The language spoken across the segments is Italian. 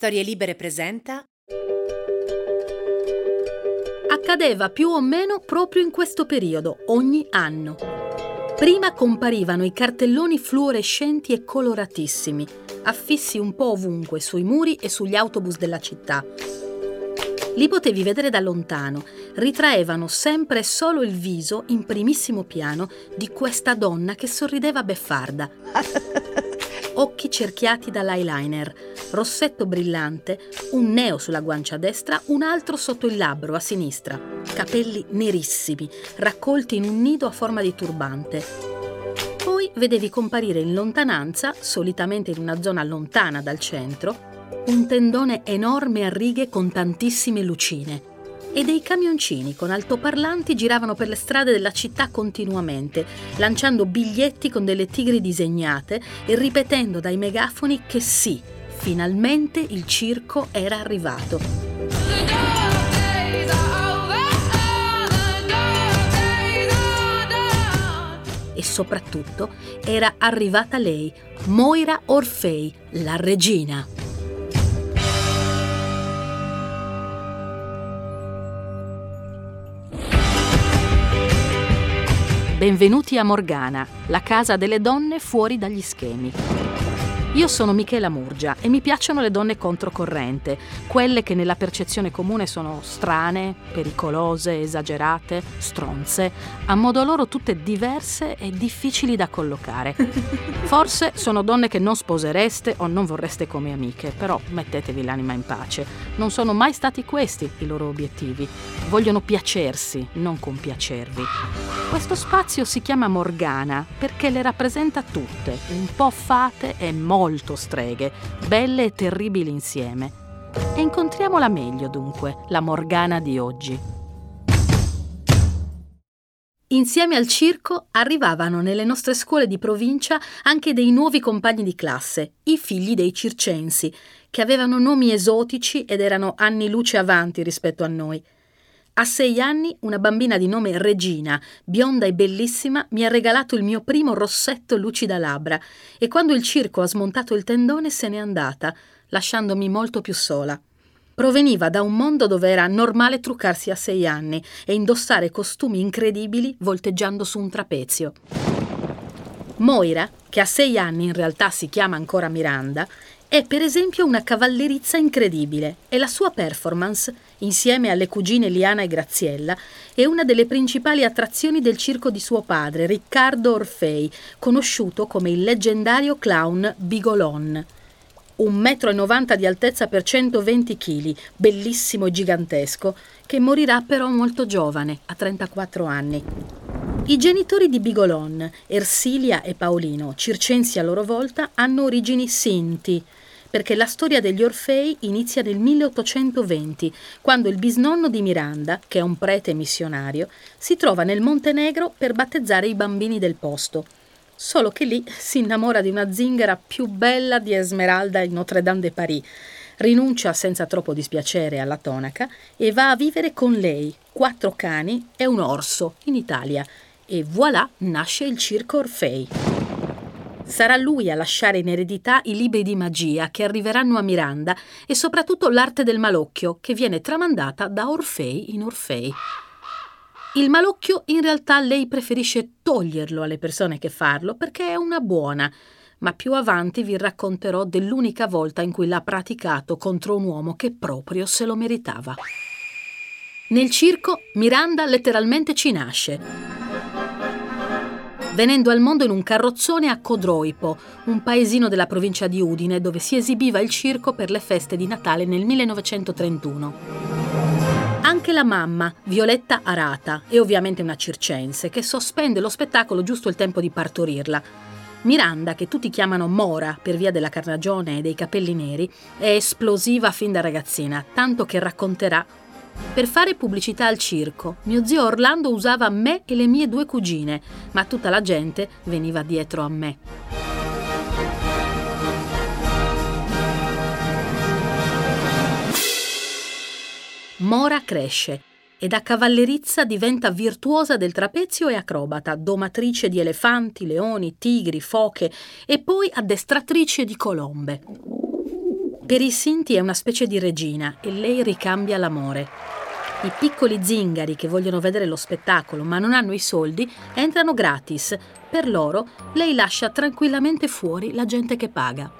Storie Libere presenta. Accadeva più o meno proprio in questo periodo, ogni anno. Prima comparivano i cartelloni fluorescenti e coloratissimi, affissi un po' ovunque, sui muri e sugli autobus della città. Li potevi vedere da lontano, ritraevano sempre e solo il viso in primissimo piano di questa donna che sorrideva beffarda. Occhi cerchiati dall'eyeliner, rossetto brillante, un neo sulla guancia destra, un altro sotto il labbro a sinistra, capelli nerissimi, raccolti in un nido a forma di turbante. Poi vedevi comparire in lontananza, solitamente in una zona lontana dal centro, un tendone enorme a righe con tantissime lucine e dei camioncini con altoparlanti giravano per le strade della città continuamente, lanciando biglietti con delle tigri disegnate e ripetendo dai megafoni che sì, finalmente il circo era arrivato. E soprattutto era arrivata lei, Moira Orfei, la regina. Benvenuti a Morgana, la casa delle donne fuori dagli schemi. Io sono Michela Murgia e mi piacciono le donne controcorrente, quelle che nella percezione comune sono strane, pericolose, esagerate, stronze, a modo loro tutte diverse e difficili da collocare. Forse sono donne che non sposereste o non vorreste come amiche, però mettetevi l'anima in pace. Non sono mai stati questi i loro obiettivi. Vogliono piacersi, non compiacervi. Questo spazio si chiama Morgana perché le rappresenta tutte, un po' fate e molto molto streghe, belle e terribili insieme. E incontriamola meglio dunque, la Morgana di oggi. Insieme al circo arrivavano nelle nostre scuole di provincia anche dei nuovi compagni di classe, i figli dei circensi, che avevano nomi esotici ed erano anni luce avanti rispetto a noi. A sei anni una bambina di nome Regina, bionda e bellissima, mi ha regalato il mio primo rossetto lucida labbra e quando il circo ha smontato il tendone se n'è andata, lasciandomi molto più sola. Proveniva da un mondo dove era normale truccarsi a sei anni e indossare costumi incredibili volteggiando su un trapezio. Moira, che a sei anni in realtà si chiama ancora Miranda, è per esempio una cavallerizza incredibile e la sua performance, insieme alle cugine Liana e Graziella, è una delle principali attrazioni del circo di suo padre, Riccardo Orfei, conosciuto come il leggendario clown Bigolon. Un metro e novanta di altezza per 120 kg, bellissimo e gigantesco, che morirà però molto giovane, a 34 anni. I genitori di Bigolon, Ersilia e Paolino, circensi a loro volta, hanno origini sinti, perché la storia degli Orfei inizia nel 1820, quando il bisnonno di Miranda, che è un prete missionario, si trova nel Montenegro per battezzare i bambini del posto. Solo che lì si innamora di una zingara più bella di Esmeralda in Notre Dame de Paris, rinuncia senza troppo dispiacere alla tonaca e va a vivere con lei, quattro cani e un orso in Italia. E voilà nasce il circo Orfei. Sarà lui a lasciare in eredità i libri di magia che arriveranno a Miranda e soprattutto l'arte del malocchio che viene tramandata da Orfei in Orfei. Il malocchio in realtà lei preferisce toglierlo alle persone che farlo perché è una buona, ma più avanti vi racconterò dell'unica volta in cui l'ha praticato contro un uomo che proprio se lo meritava. Nel circo Miranda letteralmente ci nasce venendo al mondo in un carrozzone a Codroipo, un paesino della provincia di Udine dove si esibiva il circo per le feste di Natale nel 1931. Anche la mamma, Violetta Arata, è ovviamente una circense che sospende lo spettacolo giusto il tempo di partorirla. Miranda, che tutti chiamano Mora per via della carnagione e dei capelli neri, è esplosiva fin da ragazzina, tanto che racconterà per fare pubblicità al circo, mio zio Orlando usava me e le mie due cugine, ma tutta la gente veniva dietro a me. Mora cresce e da cavallerizza diventa virtuosa del trapezio e acrobata, domatrice di elefanti, leoni, tigri, foche e poi addestratrice di colombe. Per i Sinti è una specie di regina e lei ricambia l'amore. I piccoli zingari che vogliono vedere lo spettacolo ma non hanno i soldi entrano gratis. Per loro lei lascia tranquillamente fuori la gente che paga.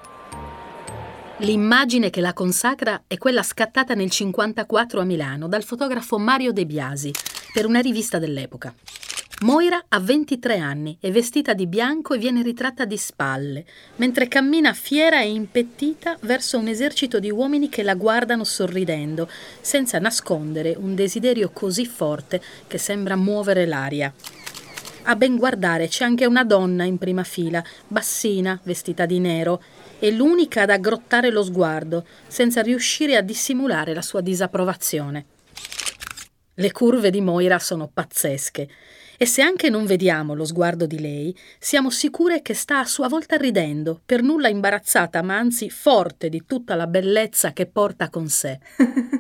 L'immagine che la consacra è quella scattata nel 1954 a Milano dal fotografo Mario De Biasi per una rivista dell'epoca. Moira ha 23 anni, è vestita di bianco e viene ritratta di spalle, mentre cammina fiera e impettita verso un esercito di uomini che la guardano sorridendo, senza nascondere un desiderio così forte che sembra muovere l'aria. A ben guardare c'è anche una donna in prima fila, bassina, vestita di nero, e l'unica ad aggrottare lo sguardo, senza riuscire a dissimulare la sua disapprovazione. Le curve di Moira sono pazzesche e se anche non vediamo lo sguardo di lei, siamo sicure che sta a sua volta ridendo, per nulla imbarazzata, ma anzi forte di tutta la bellezza che porta con sé.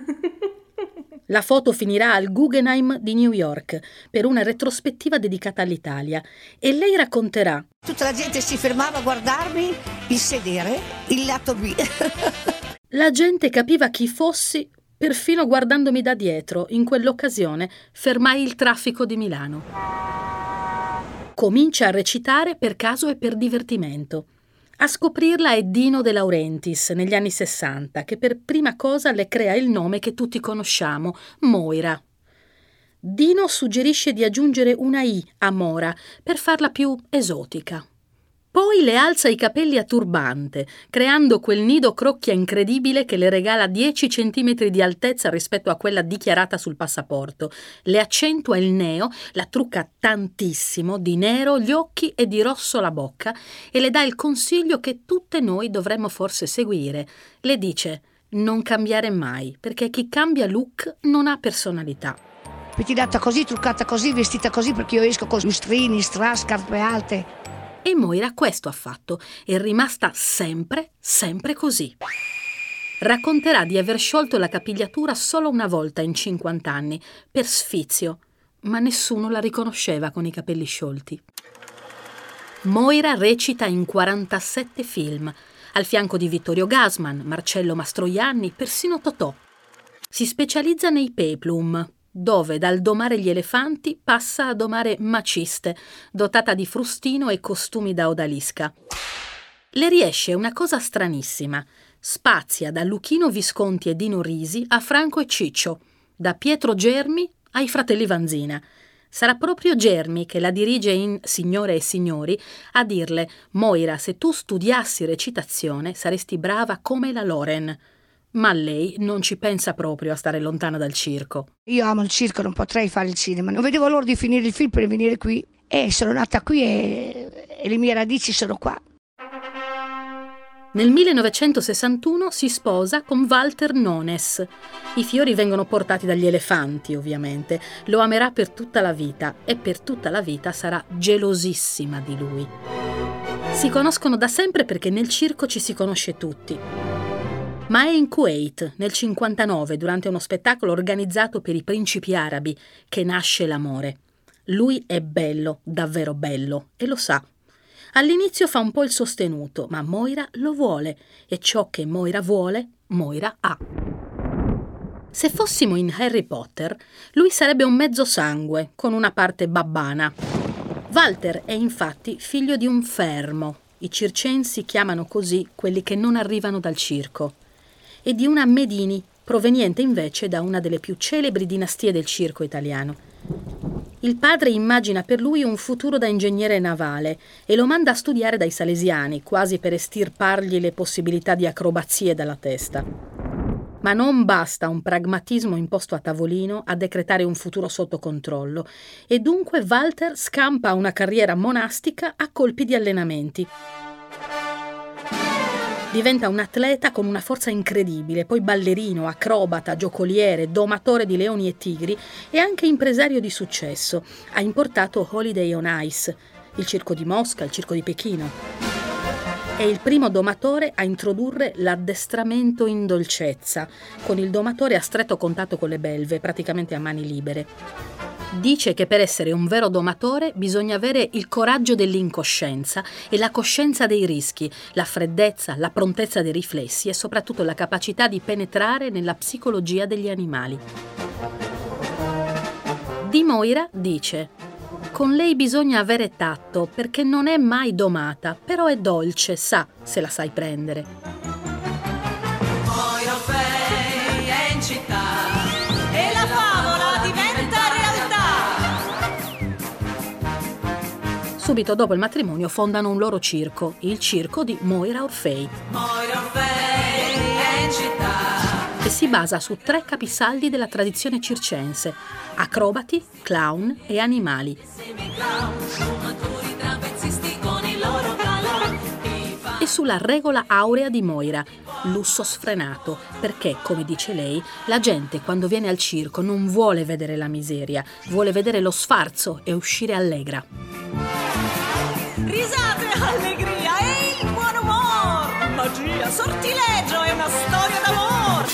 La foto finirà al Guggenheim di New York per una retrospettiva dedicata all'Italia e lei racconterà. Tutta la gente si fermava a guardarmi il sedere, il lato B. la gente capiva chi fossi Perfino guardandomi da dietro, in quell'occasione, fermai il traffico di Milano. Comincia a recitare per caso e per divertimento. A scoprirla è Dino De Laurentiis negli anni Sessanta, che per prima cosa le crea il nome che tutti conosciamo, Moira. Dino suggerisce di aggiungere una I a Mora per farla più esotica. Poi le alza i capelli a turbante, creando quel nido crocchia incredibile che le regala 10 cm di altezza rispetto a quella dichiarata sul passaporto. Le accentua il neo, la trucca tantissimo, di nero gli occhi e di rosso la bocca, e le dà il consiglio che tutte noi dovremmo forse seguire. Le dice non cambiare mai, perché chi cambia look non ha personalità pettinata così, truccata così, vestita così perché io esco con lustrini, strass, scarpe alte. E Moira questo ha fatto, è rimasta sempre, sempre così. Racconterà di aver sciolto la capigliatura solo una volta in 50 anni, per sfizio, ma nessuno la riconosceva con i capelli sciolti. Moira recita in 47 film, al fianco di Vittorio Gasman, Marcello Mastroianni, persino Totò. Si specializza nei peplum, dove dal domare gli elefanti passa a domare maciste, dotata di frustino e costumi da odalisca. Le riesce una cosa stranissima. Spazia da Luchino Visconti e Dino Risi a Franco e Ciccio, da Pietro Germi ai fratelli Vanzina. Sarà proprio Germi che la dirige in Signore e Signori a dirle Moira, se tu studiassi recitazione saresti brava come la Loren. Ma lei non ci pensa proprio a stare lontana dal circo. Io amo il circo, non potrei fare il cinema. Non vedevo l'ora di finire il film per venire qui. E sono nata qui e, e le mie radici sono qua. Nel 1961 si sposa con Walter Nones. I fiori vengono portati dagli elefanti, ovviamente. Lo amerà per tutta la vita e per tutta la vita sarà gelosissima di lui. Si conoscono da sempre perché nel circo ci si conosce tutti. Ma è in Kuwait, nel 59, durante uno spettacolo organizzato per i principi arabi, che nasce l'amore. Lui è bello, davvero bello, e lo sa. All'inizio fa un po' il sostenuto, ma Moira lo vuole, e ciò che Moira vuole, Moira ha. Se fossimo in Harry Potter, lui sarebbe un mezzo sangue, con una parte babbana. Walter è infatti figlio di un fermo. I circensi chiamano così quelli che non arrivano dal circo e di una Medini, proveniente invece da una delle più celebri dinastie del circo italiano. Il padre immagina per lui un futuro da ingegnere navale e lo manda a studiare dai salesiani, quasi per estirpargli le possibilità di acrobazie dalla testa. Ma non basta un pragmatismo imposto a tavolino a decretare un futuro sotto controllo, e dunque Walter scampa una carriera monastica a colpi di allenamenti. Diventa un atleta con una forza incredibile, poi ballerino, acrobata, giocoliere, domatore di leoni e tigri e anche impresario di successo. Ha importato Holiday on Ice, il circo di Mosca, il circo di Pechino. È il primo domatore a introdurre l'addestramento in dolcezza, con il domatore a stretto contatto con le belve, praticamente a mani libere. Dice che per essere un vero domatore bisogna avere il coraggio dell'incoscienza e la coscienza dei rischi, la freddezza, la prontezza dei riflessi e soprattutto la capacità di penetrare nella psicologia degli animali. Di Moira dice con lei bisogna avere tatto perché non è mai domata, però è dolce, sa se la sai prendere. Subito dopo il matrimonio fondano un loro circo, il circo di Moira Orfei. Moira Orfei è in città. Che si basa su tre capisaldi della tradizione circense, acrobati, clown e animali. E sulla regola aurea di Moira, lusso sfrenato, perché, come dice lei, la gente quando viene al circo non vuole vedere la miseria, vuole vedere lo sfarzo e uscire allegra. Risate, allegria e il buon umore! Magia, sortileggio e una storia d'amore!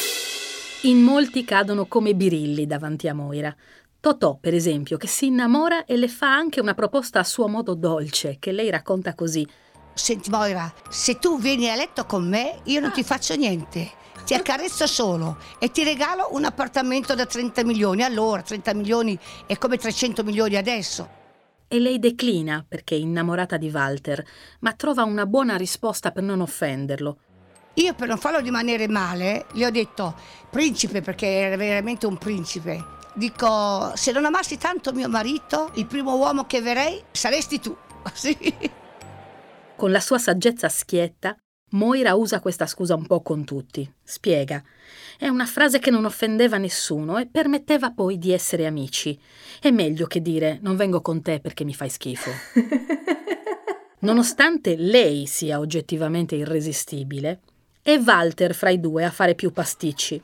In molti cadono come birilli davanti a Moira. Totò, per esempio, che si innamora e le fa anche una proposta a suo modo dolce, che lei racconta così. Senti Moira, se tu vieni a letto con me, io non ti faccio niente. Ti accarezzo solo e ti regalo un appartamento da 30 milioni. Allora, 30 milioni è come 300 milioni adesso. E lei declina perché è innamorata di Walter, ma trova una buona risposta per non offenderlo. Io per non farlo rimanere male, le ho detto principe perché era veramente un principe. Dico, se non amassi tanto mio marito, il primo uomo che verrei saresti tu. Sì. Con la sua saggezza schietta, Moira usa questa scusa un po' con tutti. Spiega. È una frase che non offendeva nessuno e permetteva poi di essere amici. È meglio che dire non vengo con te perché mi fai schifo. Nonostante lei sia oggettivamente irresistibile, è Walter fra i due a fare più pasticci.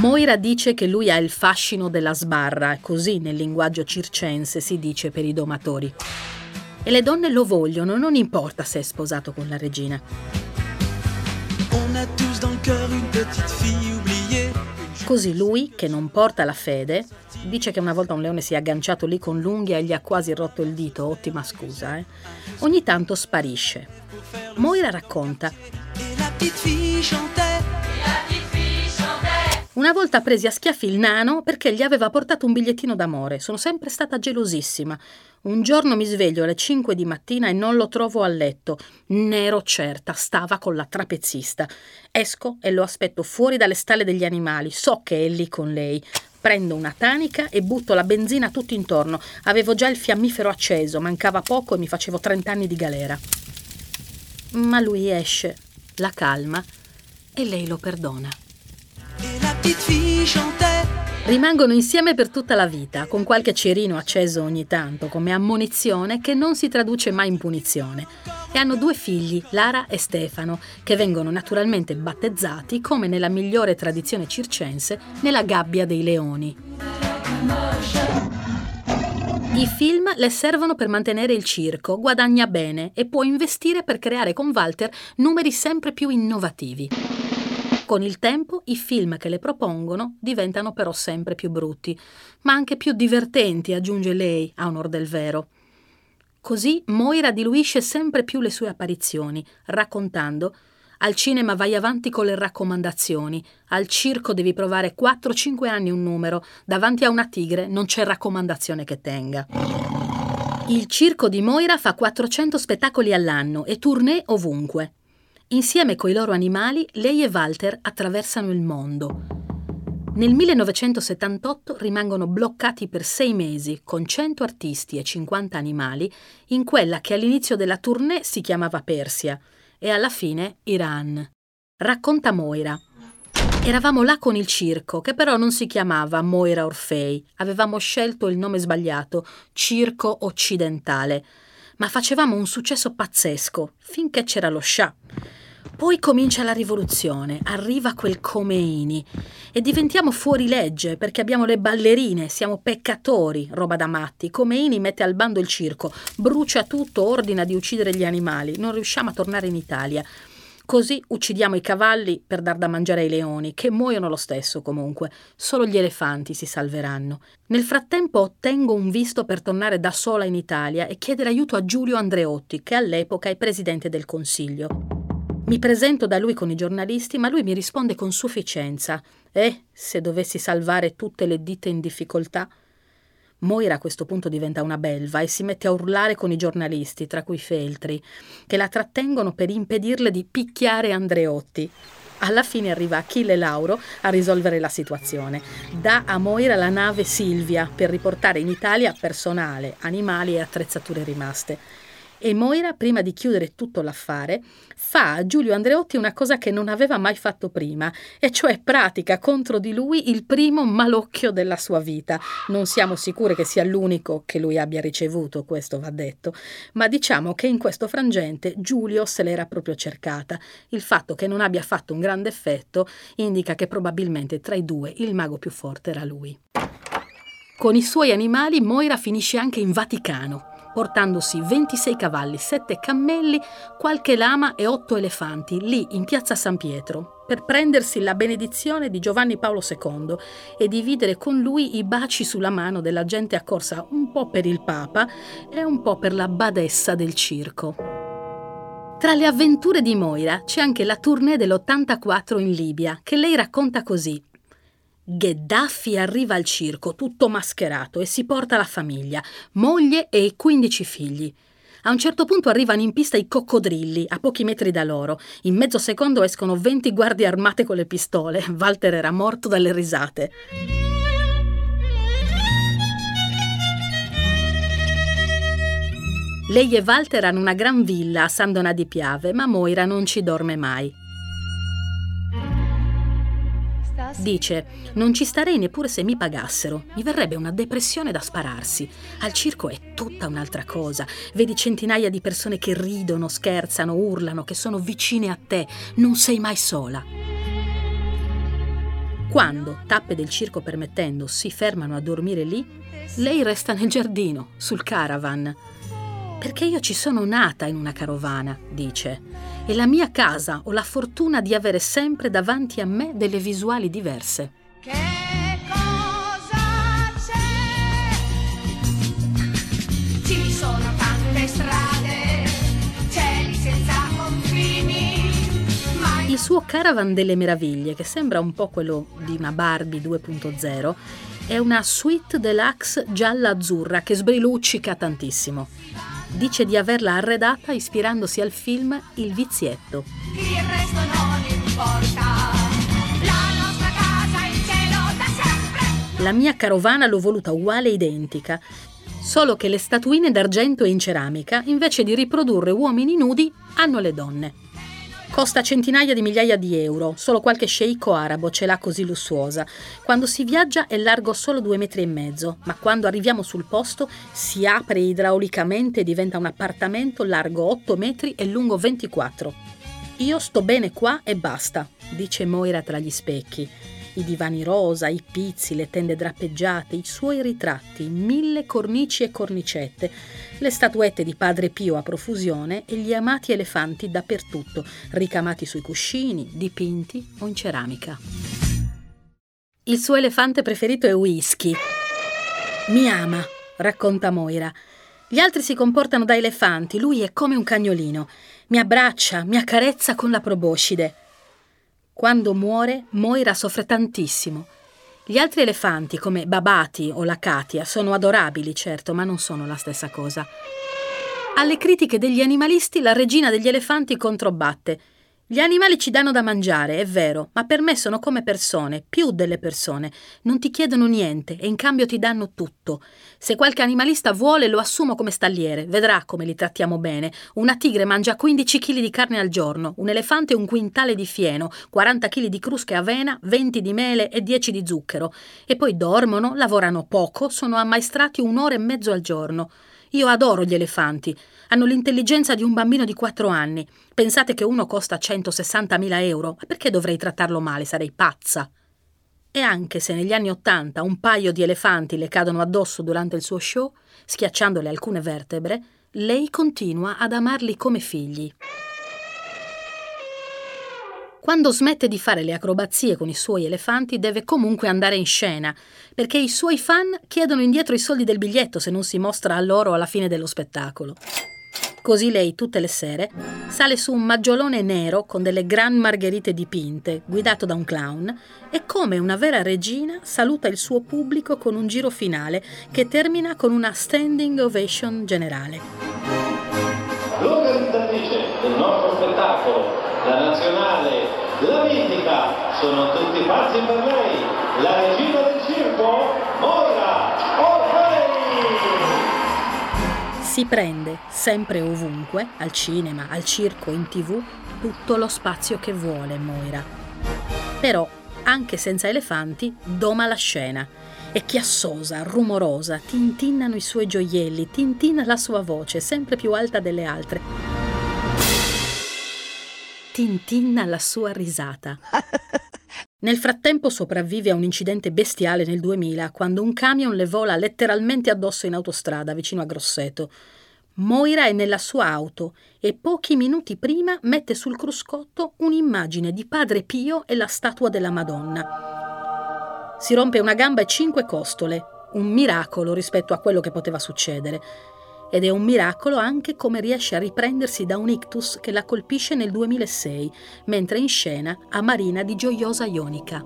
Moira dice che lui ha il fascino della sbarra, così nel linguaggio circense si dice per i domatori. E le donne lo vogliono, non importa se è sposato con la regina. Così lui, che non porta la fede, dice che una volta un leone si è agganciato lì con l'unghia e gli ha quasi rotto il dito, ottima scusa, eh? Ogni tanto sparisce. Moira racconta. E la petite fille chantait. Una volta presi a schiaffi il nano perché gli aveva portato un bigliettino d'amore. Sono sempre stata gelosissima. Un giorno mi sveglio alle 5 di mattina e non lo trovo a letto. Ne ero certa, stava con la trapezzista. Esco e lo aspetto fuori dalle stalle degli animali. So che è lì con lei. Prendo una tanica e butto la benzina tutto intorno. Avevo già il fiammifero acceso, mancava poco e mi facevo 30 anni di galera. Ma lui esce, la calma e lei lo perdona. Rimangono insieme per tutta la vita, con qualche cerino acceso ogni tanto come ammonizione che non si traduce mai in punizione. E hanno due figli, Lara e Stefano, che vengono naturalmente battezzati, come nella migliore tradizione circense, nella gabbia dei leoni. I film le servono per mantenere il circo, guadagna bene e può investire per creare con Walter numeri sempre più innovativi. Con il tempo i film che le propongono diventano però sempre più brutti, ma anche più divertenti, aggiunge lei, a onor del vero. Così Moira diluisce sempre più le sue apparizioni, raccontando al cinema vai avanti con le raccomandazioni, al circo devi provare 4-5 anni un numero, davanti a una tigre non c'è raccomandazione che tenga. Il circo di Moira fa 400 spettacoli all'anno e tournée ovunque. Insieme coi loro animali, lei e Walter attraversano il mondo. Nel 1978 rimangono bloccati per sei mesi con 100 artisti e 50 animali in quella che all'inizio della tournée si chiamava Persia e alla fine Iran. Racconta Moira. Eravamo là con il circo, che però non si chiamava Moira Orfei, avevamo scelto il nome sbagliato, Circo Occidentale, ma facevamo un successo pazzesco, finché c'era lo Shah. Poi comincia la rivoluzione, arriva quel Khomeini e diventiamo fuori legge perché abbiamo le ballerine, siamo peccatori, roba da matti. Khomeini mette al bando il circo, brucia tutto, ordina di uccidere gli animali, non riusciamo a tornare in Italia. Così uccidiamo i cavalli per dar da mangiare ai leoni, che muoiono lo stesso comunque. Solo gli elefanti si salveranno. Nel frattempo ottengo un visto per tornare da sola in Italia e chiedere aiuto a Giulio Andreotti, che all'epoca è presidente del Consiglio. Mi presento da lui con i giornalisti, ma lui mi risponde con sufficienza. E, se dovessi salvare tutte le ditte in difficoltà, Moira a questo punto diventa una belva e si mette a urlare con i giornalisti, tra cui Feltri, che la trattengono per impedirle di picchiare Andreotti. Alla fine arriva Achille Lauro a risolvere la situazione. Dà a Moira la nave Silvia per riportare in Italia personale, animali e attrezzature rimaste. E Moira, prima di chiudere tutto l'affare, fa a Giulio Andreotti una cosa che non aveva mai fatto prima, e cioè pratica contro di lui il primo malocchio della sua vita. Non siamo sicuri che sia l'unico che lui abbia ricevuto, questo va detto, ma diciamo che in questo frangente Giulio se l'era proprio cercata. Il fatto che non abbia fatto un grande effetto indica che probabilmente tra i due il mago più forte era lui. Con i suoi animali Moira finisce anche in Vaticano portandosi 26 cavalli, 7 cammelli, qualche lama e 8 elefanti, lì in piazza San Pietro, per prendersi la benedizione di Giovanni Paolo II e dividere con lui i baci sulla mano della gente accorsa un po' per il Papa e un po' per la badessa del circo. Tra le avventure di Moira c'è anche la tournée dell'84 in Libia, che lei racconta così. Gheddafi arriva al circo tutto mascherato e si porta la famiglia, moglie e i 15 figli. A un certo punto arrivano in pista i coccodrilli, a pochi metri da loro. In mezzo secondo escono 20 guardie armate con le pistole. Walter era morto dalle risate. Lei e Walter hanno una gran villa a San Donà di Piave, ma Moira non ci dorme mai. Dice, non ci starei neppure se mi pagassero, mi verrebbe una depressione da spararsi. Al circo è tutta un'altra cosa, vedi centinaia di persone che ridono, scherzano, urlano, che sono vicine a te, non sei mai sola. Quando, tappe del circo permettendo, si fermano a dormire lì, lei resta nel giardino, sul caravan. Perché io ci sono nata in una carovana, dice e la mia casa ho la fortuna di avere sempre davanti a me delle visuali diverse. Che cosa c'è? Ci sono tante strade, cieli senza confini. Il suo Caravan delle Meraviglie, che sembra un po' quello di una Barbie 2.0, è una suite deluxe gialla-azzurra che sbriluccica tantissimo dice di averla arredata ispirandosi al film Il vizietto. Il resto non importa. La mia carovana l'ho voluta uguale e identica, solo che le statuine d'argento e in ceramica, invece di riprodurre uomini nudi, hanno le donne. Costa centinaia di migliaia di euro, solo qualche sceicco arabo ce l'ha così lussuosa. Quando si viaggia è largo solo due metri e mezzo, ma quando arriviamo sul posto si apre idraulicamente e diventa un appartamento largo 8 metri e lungo 24. Io sto bene qua e basta, dice Moira tra gli specchi i divani rosa, i pizzi, le tende drappeggiate, i suoi ritratti, mille cornici e cornicette, le statuette di Padre Pio a profusione e gli amati elefanti dappertutto, ricamati sui cuscini, dipinti o in ceramica. Il suo elefante preferito è Whisky. Mi ama, racconta Moira. Gli altri si comportano da elefanti, lui è come un cagnolino. Mi abbraccia, mi accarezza con la proboscide. Quando muore, Moira soffre tantissimo. Gli altri elefanti, come Babati o la Katia, sono adorabili, certo, ma non sono la stessa cosa. Alle critiche degli animalisti, la regina degli elefanti controbatte. Gli animali ci danno da mangiare, è vero, ma per me sono come persone, più delle persone. Non ti chiedono niente e in cambio ti danno tutto. Se qualche animalista vuole, lo assumo come stalliere. Vedrà come li trattiamo bene. Una tigre mangia 15 kg di carne al giorno, un elefante un quintale di fieno, 40 kg di crusche avena, 20 di mele e 10 di zucchero. E poi dormono, lavorano poco, sono ammaestrati un'ora e mezzo al giorno. Io adoro gli elefanti. Hanno l'intelligenza di un bambino di 4 anni. Pensate che uno costa 160.000 euro. Perché dovrei trattarlo male? Sarei pazza. E anche se negli anni Ottanta un paio di elefanti le cadono addosso durante il suo show, schiacciandole alcune vertebre, lei continua ad amarli come figli. Quando smette di fare le acrobazie con i suoi elefanti deve comunque andare in scena, perché i suoi fan chiedono indietro i soldi del biglietto se non si mostra a loro alla fine dello spettacolo. Così lei tutte le sere sale su un maggiolone nero con delle gran margherite dipinte, guidato da un clown, e come una vera regina saluta il suo pubblico con un giro finale che termina con una standing ovation generale. L'organizzatrice del nostro spettacolo la nazionale, la mitica, sono tutti pazzi per lei, la regina del circo, Moira Orfei! Si prende sempre ovunque, al cinema, al circo, in tv, tutto lo spazio che vuole Moira. Però, anche senza elefanti, doma la scena. È chiassosa, rumorosa, tintinnano i suoi gioielli, tintina la sua voce, sempre più alta delle altre tintinna la sua risata. Nel frattempo sopravvive a un incidente bestiale nel 2000 quando un camion le vola letteralmente addosso in autostrada vicino a Grosseto. Moira è nella sua auto e pochi minuti prima mette sul cruscotto un'immagine di Padre Pio e la statua della Madonna. Si rompe una gamba e cinque costole, un miracolo rispetto a quello che poteva succedere ed è un miracolo anche come riesce a riprendersi da un ictus che la colpisce nel 2006, mentre in scena a Marina di Gioiosa Ionica.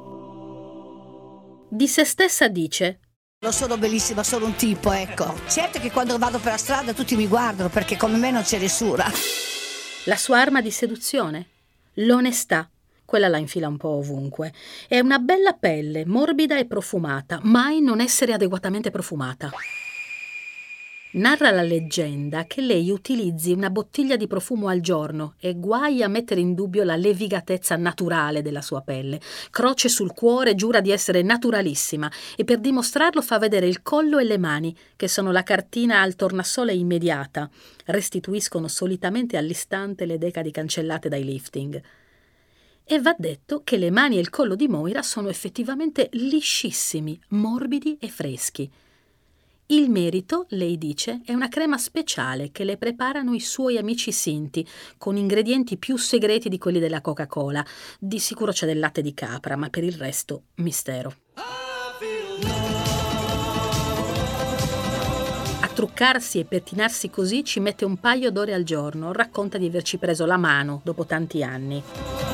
Di se stessa dice non sono bellissima, sono un tipo, ecco. Certo che quando vado per la strada tutti mi guardano perché come me non c'è nessuna. La sua arma di seduzione? L'onestà. Quella la infila un po' ovunque. È una bella pelle, morbida e profumata, mai non essere adeguatamente profumata. Narra la leggenda che lei utilizzi una bottiglia di profumo al giorno e guai a mettere in dubbio la levigatezza naturale della sua pelle. Croce sul cuore, giura di essere naturalissima e per dimostrarlo fa vedere il collo e le mani, che sono la cartina al tornasole immediata. Restituiscono solitamente all'istante le decadi cancellate dai lifting. E va detto che le mani e il collo di Moira sono effettivamente liscissimi, morbidi e freschi. Il merito, lei dice, è una crema speciale che le preparano i suoi amici Sinti, con ingredienti più segreti di quelli della Coca-Cola. Di sicuro c'è del latte di capra, ma per il resto mistero. A truccarsi e pettinarsi così ci mette un paio d'ore al giorno, racconta di averci preso la mano dopo tanti anni.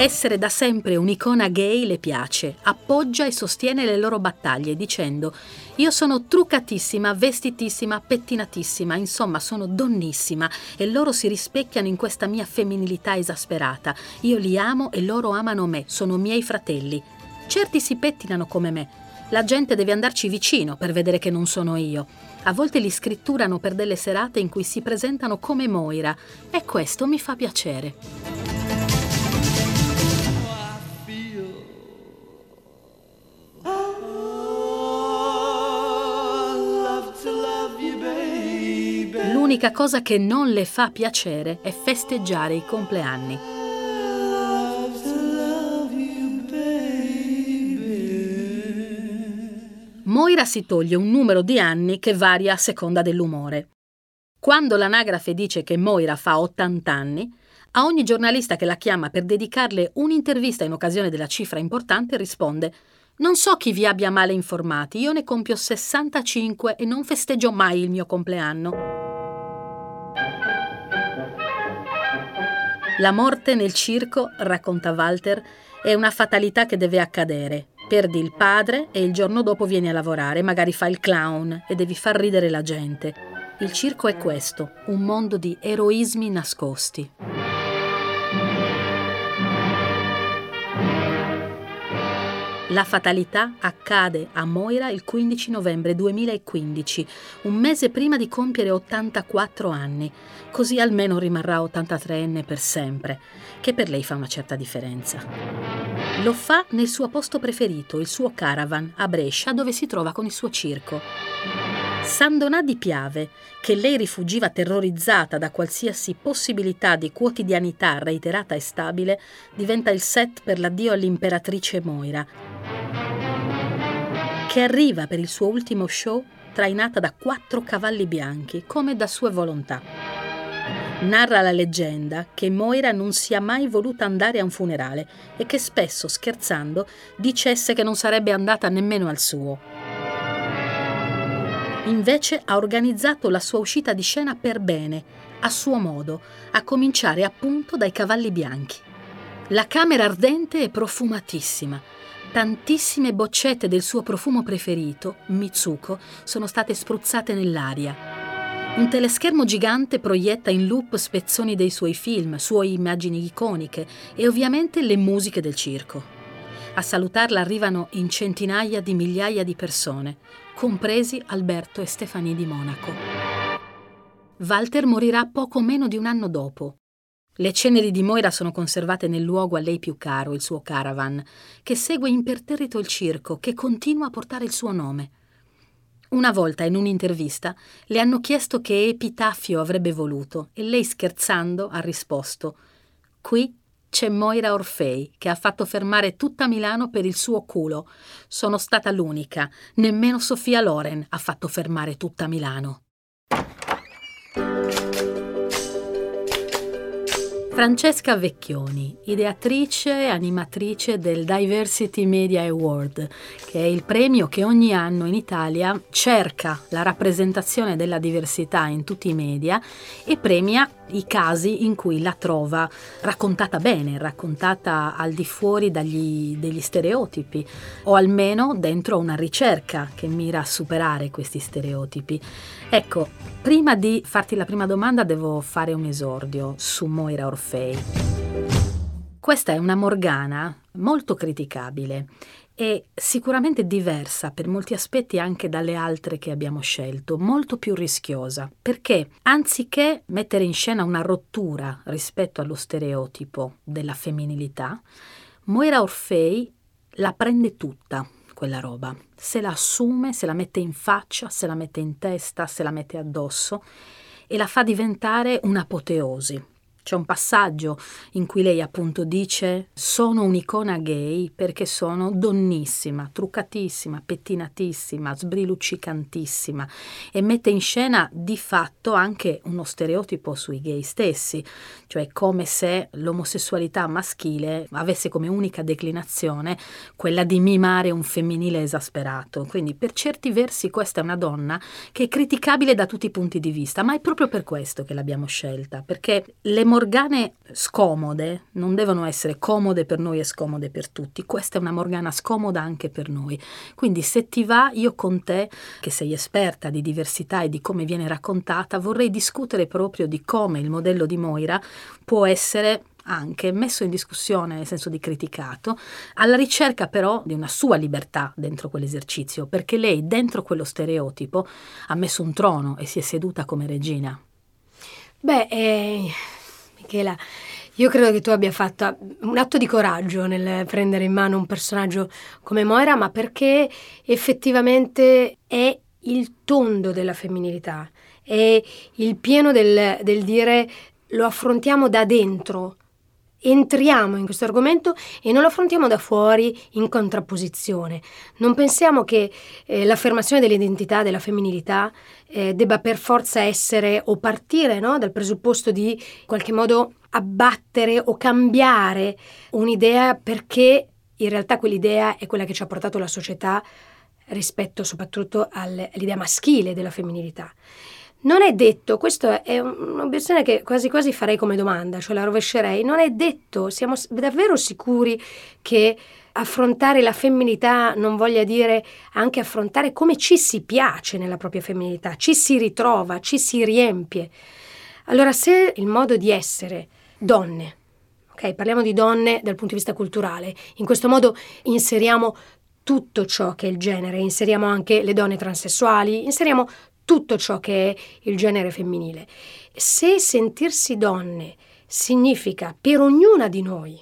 Essere da sempre un'icona gay le piace, appoggia e sostiene le loro battaglie dicendo io sono truccatissima, vestitissima, pettinatissima, insomma sono donnissima e loro si rispecchiano in questa mia femminilità esasperata. Io li amo e loro amano me, sono miei fratelli. Certi si pettinano come me. La gente deve andarci vicino per vedere che non sono io. A volte li scritturano per delle serate in cui si presentano come Moira e questo mi fa piacere. L'unica cosa che non le fa piacere è festeggiare i compleanni. Moira si toglie un numero di anni che varia a seconda dell'umore. Quando l'anagrafe dice che Moira fa 80 anni, a ogni giornalista che la chiama per dedicarle un'intervista in occasione della cifra importante risponde Non so chi vi abbia male informati, io ne compio 65 e non festeggio mai il mio compleanno. La morte nel circo, racconta Walter, è una fatalità che deve accadere. Perdi il padre e il giorno dopo vieni a lavorare, magari fai il clown e devi far ridere la gente. Il circo è questo, un mondo di eroismi nascosti. La fatalità accade a Moira il 15 novembre 2015, un mese prima di compiere 84 anni, così almeno rimarrà 83enne per sempre, che per lei fa una certa differenza. Lo fa nel suo posto preferito, il suo caravan, a Brescia, dove si trova con il suo circo. San Donà di Piave, che lei rifugiva terrorizzata da qualsiasi possibilità di quotidianità reiterata e stabile, diventa il set per l'addio all'imperatrice Moira, che arriva per il suo ultimo show trainata da quattro cavalli bianchi, come da sua volontà. Narra la leggenda che Moira non sia mai voluta andare a un funerale e che spesso, scherzando, dicesse che non sarebbe andata nemmeno al suo. Invece ha organizzato la sua uscita di scena per bene, a suo modo, a cominciare appunto dai cavalli bianchi. La camera ardente è profumatissima. Tantissime boccette del suo profumo preferito, Mitsuko, sono state spruzzate nell'aria. Un teleschermo gigante proietta in loop spezzoni dei suoi film, sue immagini iconiche e ovviamente le musiche del circo. A salutarla arrivano in centinaia di migliaia di persone, compresi Alberto e Stefani di Monaco. Walter morirà poco meno di un anno dopo. Le ceneri di Moira sono conservate nel luogo a lei più caro, il suo caravan, che segue imperterrito il circo, che continua a portare il suo nome. Una volta in un'intervista le hanno chiesto che epitaffio avrebbe voluto e lei scherzando ha risposto Qui c'è Moira Orfei che ha fatto fermare tutta Milano per il suo culo. Sono stata l'unica, nemmeno Sofia Loren ha fatto fermare tutta Milano. Francesca Vecchioni, ideatrice e animatrice del Diversity Media Award, che è il premio che ogni anno in Italia cerca la rappresentazione della diversità in tutti i media e premia i casi in cui la trova raccontata bene, raccontata al di fuori dagli, degli stereotipi o almeno dentro una ricerca che mira a superare questi stereotipi. Ecco, prima di farti la prima domanda devo fare un esordio su Moira Orfei. Questa è una Morgana molto criticabile e sicuramente diversa per molti aspetti anche dalle altre che abbiamo scelto, molto più rischiosa, perché? Anziché mettere in scena una rottura rispetto allo stereotipo della femminilità, Moira Orfei la prende tutta quella roba, se la assume, se la mette in faccia, se la mette in testa, se la mette addosso e la fa diventare un'apoteosi, c'è un passaggio in cui lei appunto dice sono un'icona gay perché sono donnissima, truccatissima, pettinatissima, sbriluccicantissima e mette in scena di fatto anche uno stereotipo sui gay stessi, cioè come se l'omosessualità maschile avesse come unica declinazione quella di mimare un femminile esasperato. Quindi per certi versi questa è una donna che è criticabile da tutti i punti di vista, ma è proprio per questo che l'abbiamo scelta, perché le morgane scomode non devono essere comode per noi e scomode per tutti. Questa è una morgana scomoda anche per noi. Quindi se ti va, io con te, che sei esperta di diversità e di come viene raccontata, vorrei discutere proprio di come il modello di Moira può essere anche messo in discussione nel senso di criticato, alla ricerca però di una sua libertà dentro quell'esercizio, perché lei dentro quello stereotipo ha messo un trono e si è seduta come regina. Beh, eh, Michela, io credo che tu abbia fatto un atto di coraggio nel prendere in mano un personaggio come Moira, ma perché effettivamente è il tondo della femminilità, è il pieno del, del dire lo affrontiamo da dentro, entriamo in questo argomento e non lo affrontiamo da fuori in contrapposizione. Non pensiamo che eh, l'affermazione dell'identità, della femminilità, eh, debba per forza essere o partire no, dal presupposto di in qualche modo abbattere o cambiare un'idea perché in realtà quell'idea è quella che ci ha portato la società rispetto soprattutto all'idea maschile della femminilità. Non è detto, questa è un'obiezione che quasi quasi farei come domanda, cioè la rovescerei, non è detto, siamo davvero sicuri che affrontare la femminilità non voglia dire anche affrontare come ci si piace nella propria femminilità, ci si ritrova, ci si riempie. Allora se il modo di essere donne, ok, parliamo di donne dal punto di vista culturale, in questo modo inseriamo tutto ciò che è il genere, inseriamo anche le donne transessuali, inseriamo tutto ciò che è il genere femminile. Se sentirsi donne significa per ognuna di noi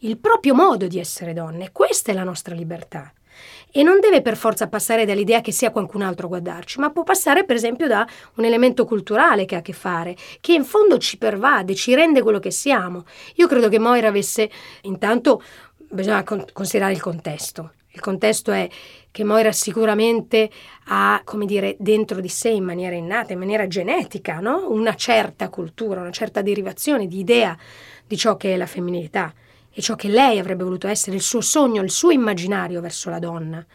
il proprio modo di essere donne, questa è la nostra libertà. E non deve per forza passare dall'idea che sia qualcun altro a guardarci, ma può passare per esempio da un elemento culturale che ha a che fare, che in fondo ci pervade, ci rende quello che siamo. Io credo che Moira avesse intanto bisogna considerare il contesto. Il contesto è che Moira sicuramente ha, come dire, dentro di sé in maniera innata, in maniera genetica, no? una certa cultura, una certa derivazione di idea di ciò che è la femminilità e ciò che lei avrebbe voluto essere, il suo sogno, il suo immaginario verso la donna.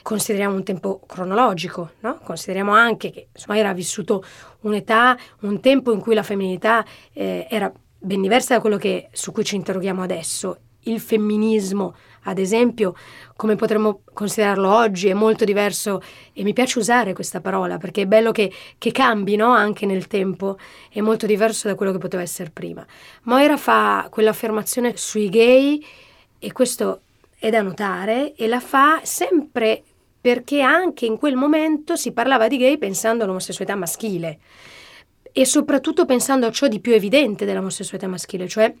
Consideriamo un tempo cronologico, no? consideriamo anche che insomma, era vissuto un'età, un tempo in cui la femminilità eh, era ben diversa da quello che, su cui ci interroghiamo adesso. Il femminismo ad esempio, come potremmo considerarlo oggi, è molto diverso e mi piace usare questa parola perché è bello che, che cambi no? anche nel tempo, è molto diverso da quello che poteva essere prima. Moira fa quell'affermazione sui gay e questo è da notare e la fa sempre perché anche in quel momento si parlava di gay pensando all'omosessualità maschile e soprattutto pensando a ciò di più evidente dell'omosessualità maschile, cioè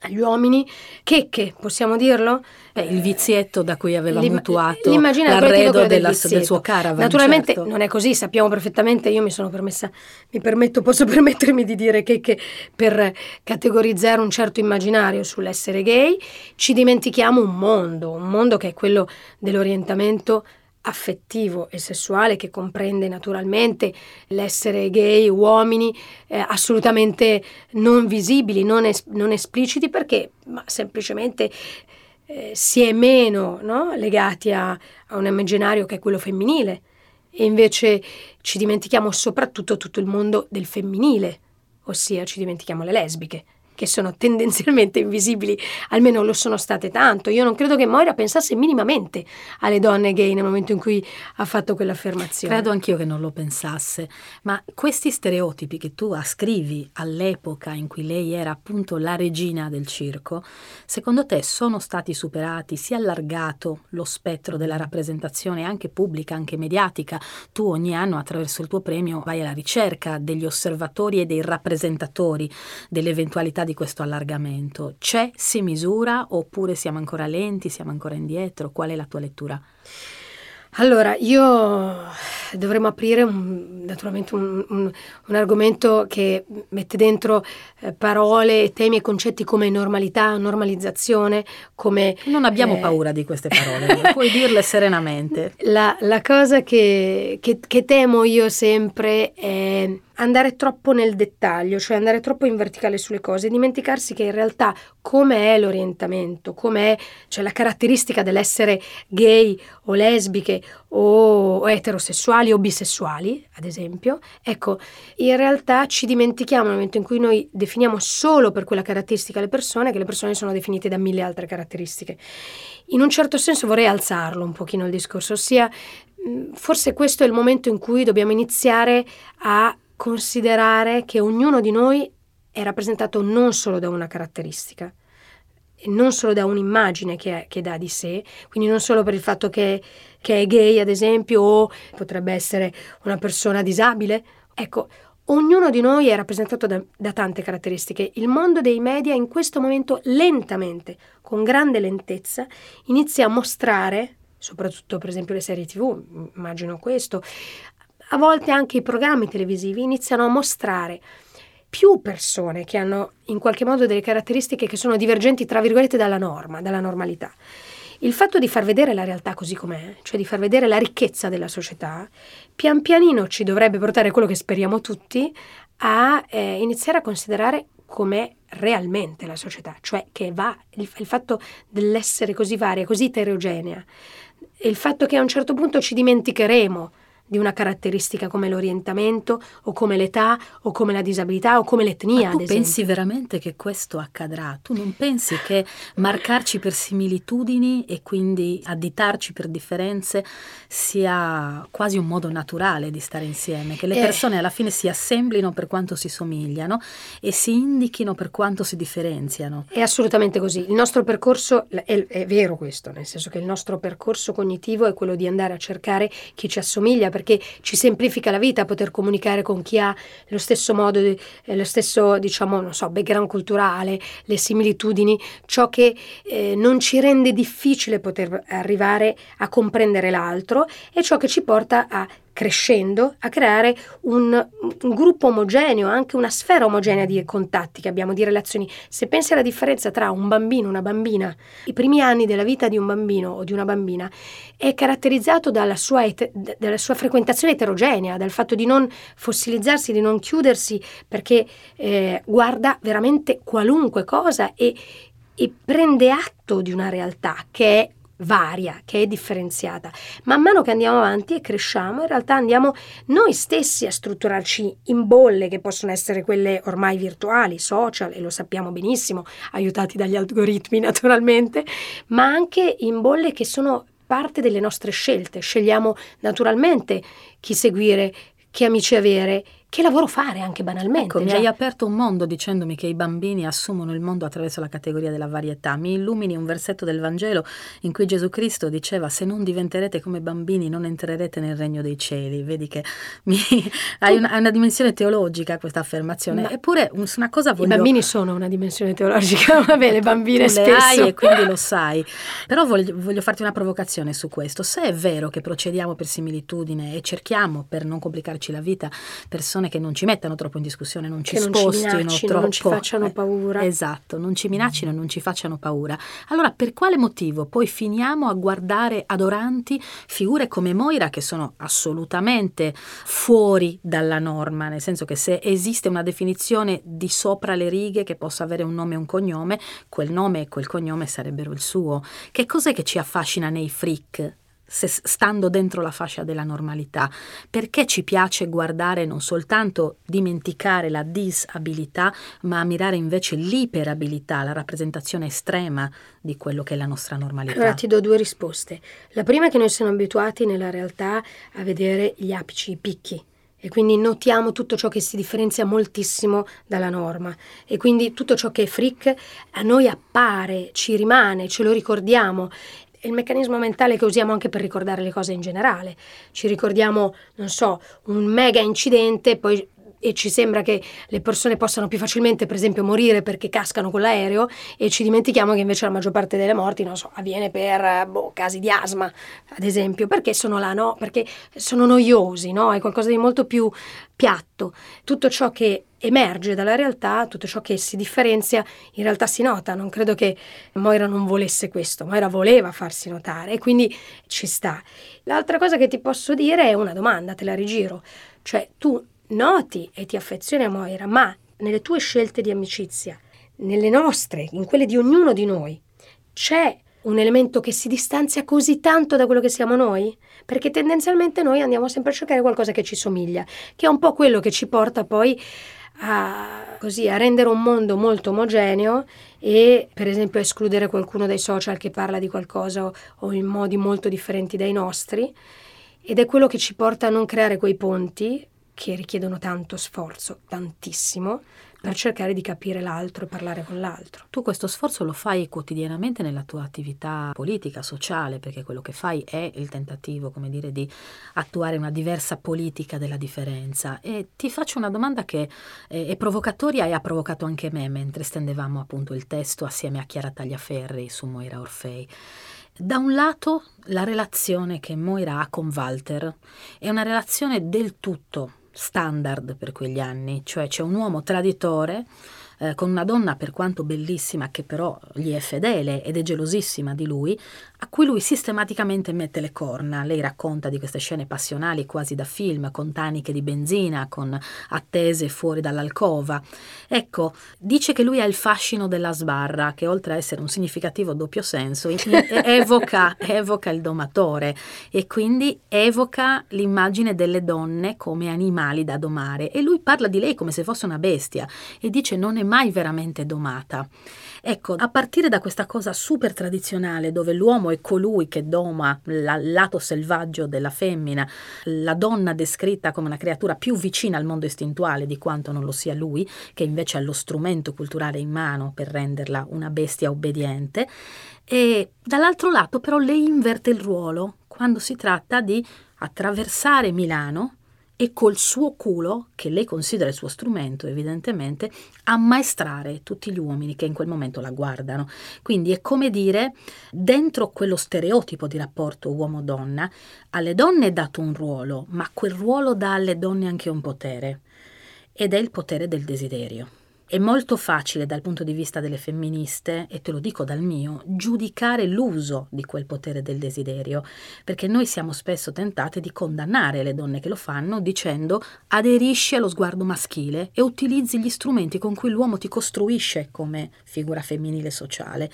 agli uomini checche, possiamo dirlo? Beh, il vizietto da cui aveva L'im- mutuato l'arredo della, del suo caravan. Naturalmente certo. non è così, sappiamo perfettamente, io mi sono permessa, mi permetto, posso permettermi di dire checche per categorizzare un certo immaginario sull'essere gay, ci dimentichiamo un mondo, un mondo che è quello dell'orientamento affettivo e sessuale che comprende naturalmente l'essere gay, uomini eh, assolutamente non visibili, non, es- non, espliciti perché ma semplicemente eh, si è meno no? legati a, a un immaginario che è quello femminile e invece ci dimentichiamo soprattutto tutto il mondo del femminile, ossia ci dimentichiamo le lesbiche che sono tendenzialmente invisibili, almeno lo sono state tanto. Io non credo che Moira pensasse minimamente alle donne gay nel momento in cui ha fatto quell'affermazione. Credo anch'io che non lo pensasse, ma questi stereotipi che tu ascrivi all'epoca in cui lei era appunto la regina del circo, secondo te sono stati superati? Si è allargato lo spettro della rappresentazione anche pubblica, anche mediatica? Tu ogni anno attraverso il tuo premio vai alla ricerca degli osservatori e dei rappresentatori dell'eventualità di di questo allargamento? C'è, si misura oppure siamo ancora lenti, siamo ancora indietro? Qual è la tua lettura? Allora, io dovremmo aprire un, naturalmente un, un, un, argomento che mette dentro eh, parole, temi e concetti come normalità, normalizzazione, come... Non abbiamo eh, paura di queste parole, puoi dirle serenamente. La, la cosa che, che, che temo io sempre è andare troppo nel dettaglio, cioè andare troppo in verticale sulle cose, dimenticarsi che in realtà come è l'orientamento, come è cioè la caratteristica dell'essere gay o lesbiche o, o eterosessuali o bisessuali, ad esempio, ecco, in realtà ci dimentichiamo nel momento in cui noi definiamo solo per quella caratteristica le persone, che le persone sono definite da mille altre caratteristiche. In un certo senso vorrei alzarlo un pochino il discorso, ossia forse questo è il momento in cui dobbiamo iniziare a considerare che ognuno di noi è rappresentato non solo da una caratteristica, non solo da un'immagine che, che, dà di sé, quindi non solo per il fatto che, che, è gay, ad esempio, o potrebbe essere una persona disabile. Ecco, ognuno di noi è rappresentato da, da tante caratteristiche. Il mondo dei media in questo momento lentamente, con grande lentezza, inizia a mostrare soprattutto per esempio le serie tv, immagino questo, a volte anche i programmi televisivi iniziano a mostrare più persone che hanno in qualche modo delle caratteristiche che sono divergenti, tra virgolette, dalla norma, dalla normalità. Il fatto di far vedere la realtà così com'è, cioè di far vedere la ricchezza della società, pian pianino ci dovrebbe portare quello che speriamo tutti a eh, iniziare a considerare com'è realmente la società, cioè che va il, il fatto dell'essere così varia, così eterogenea, il fatto che a un certo punto ci dimenticheremo di una caratteristica come l'orientamento o come l'età o come la disabilità o come l'etnia. Ma tu pensi veramente che questo accadrà? Tu non pensi che marcarci per similitudini e quindi additarci per differenze sia quasi un modo naturale di stare insieme, che le eh. persone alla fine si assemblino per quanto si somigliano e si indichino per quanto si differenziano? È assolutamente così. Il nostro percorso è, è vero questo, nel senso che il nostro percorso cognitivo è quello di andare a cercare chi ci assomiglia perché ci semplifica la vita poter comunicare con chi ha lo stesso modo, eh, lo stesso, diciamo, non so, background culturale, le similitudini, ciò che eh, non ci rende difficile poter arrivare a comprendere l'altro e ciò che ci porta a crescendo a creare un, un, gruppo omogeneo, anche una sfera omogenea di contatti che abbiamo, di relazioni. Se pensi alla differenza tra un bambino e una bambina, i primi anni della vita di un bambino o di una bambina è caratterizzato dalla sua, et- dalla sua frequentazione eterogenea, dal fatto di non fossilizzarsi, di non chiudersi, perché eh, guarda veramente qualunque cosa e, e prende atto di una realtà che è varia, che è differenziata. Man mano che andiamo avanti e cresciamo, in realtà andiamo noi stessi a strutturarci in bolle che possono essere quelle ormai virtuali, social, e lo sappiamo benissimo, aiutati dagli algoritmi naturalmente, ma anche in bolle che sono parte delle nostre scelte. Scegliamo naturalmente chi seguire, che amici avere che lavoro fare anche banalmente. Ecco, mi hai aperto un mondo dicendomi che i bambini assumono il mondo attraverso la categoria della varietà. Mi illumini un versetto del Vangelo in cui Gesù Cristo diceva se non diventerete come bambini non entrerete nel regno dei cieli. Vedi che mi... hai, una, una, dimensione teologica questa affermazione. Ma Eppure una cosa voglio... I bambini sono una dimensione teologica, va bene, le bambine tu spesso. Le hai e quindi lo sai. Però voglio, voglio farti una provocazione su questo. Se è vero che procediamo per similitudine e cerchiamo, per non complicarci la vita, persone persone che non ci mettano troppo in discussione, non ci che spostino non ci troppo. Non ci facciano eh, paura. esatto, non ci minaccino e non ci facciano paura. Allora, per quale motivo poi finiamo a guardare adoranti figure come Moira che sono assolutamente fuori dalla norma, nel senso che se esiste una definizione di sopra le righe che possa avere un nome e un cognome, quel nome e quel cognome sarebbero il suo. Che cos'è che ci affascina nei freak? Se, stando dentro la fascia della normalità, perché ci piace guardare non soltanto dimenticare la disabilità, ma ammirare invece l'iperabilità, la rappresentazione estrema di quello che è la nostra normalità. Allora ti do due risposte. La prima è che noi siamo abituati nella realtà a vedere gli apici, i picchi, e quindi notiamo tutto ciò che si differenzia moltissimo dalla norma e quindi tutto ciò che è freak a noi appare, ci rimane, ce lo ricordiamo è il meccanismo mentale che usiamo anche per ricordare le cose in generale. Ci ricordiamo, non so, un mega incidente, poi e ci sembra che le persone possano più facilmente, per esempio, morire perché cascano con l'aereo e ci dimentichiamo che invece la maggior parte delle morti, non so, avviene per boh, casi di asma, ad esempio, perché sono là, no? Perché sono noiosi, no? È qualcosa di molto più piatto. Tutto ciò che emerge dalla realtà, tutto ciò che si differenzia, in realtà si nota. Non credo che Moira non volesse questo, Moira voleva farsi notare e quindi ci sta. L'altra cosa che ti posso dire è una domanda, te la rigiro. Cioè, tu noti e ti affezioni a Moira, ma nelle tue scelte di amicizia, nelle nostre, in quelle di ognuno di noi, c'è un elemento che si distanzia così tanto da quello che siamo noi? Perché tendenzialmente noi andiamo sempre a cercare qualcosa che ci somiglia, che è un po' quello che ci porta poi a, così, a rendere un mondo molto omogeneo e per esempio a escludere qualcuno dai social che parla di qualcosa o in modi molto differenti dai nostri. Ed è quello che ci porta a non creare quei ponti che richiedono tanto sforzo, tantissimo, per cercare di capire l'altro e parlare con l'altro. Tu questo sforzo lo fai quotidianamente nella tua attività politica, sociale, perché quello che fai è il tentativo, come dire, di attuare una diversa politica della differenza. E ti faccio una domanda che è provocatoria e ha provocato anche me mentre stendevamo appunto il testo assieme a Chiara Tagliaferri su Moira Orfei. Da un lato la relazione che Moira ha con Walter è una relazione del tutto standard per quegli anni, cioè c'è un uomo traditore eh, con una donna per quanto bellissima che però gli è fedele ed è gelosissima di lui, a cui lui sistematicamente mette le corna. Lei racconta di queste scene passionali quasi da film, con taniche di benzina, con attese fuori dall'alcova. Ecco, dice che lui ha il fascino della sbarra, che oltre a essere un significativo doppio senso, evoca, evoca il domatore e quindi evoca l'immagine delle donne come animali da domare. E lui parla di lei come se fosse una bestia e dice non è mai veramente domata. Ecco, a partire da questa cosa super tradizionale dove l'uomo è colui che doma il lato selvaggio della femmina, la donna descritta come una creatura più vicina al mondo istintuale di quanto non lo sia lui, che invece ha lo strumento culturale in mano per renderla una bestia obbediente, e dall'altro lato però lei inverte il ruolo quando si tratta di attraversare Milano e col suo culo, che lei considera il suo strumento evidentemente, ammaestrare tutti gli uomini che in quel momento la guardano. Quindi è come dire, dentro quello stereotipo di rapporto uomo-donna, alle donne è dato un ruolo, ma quel ruolo dà alle donne anche un potere, ed è il potere del desiderio. È molto facile dal punto di vista delle femministe, e te lo dico dal mio, giudicare l'uso di quel potere del desiderio, perché noi siamo spesso tentate di condannare le donne che lo fanno dicendo aderisci allo sguardo maschile e utilizzi gli strumenti con cui l'uomo ti costruisce come figura femminile sociale.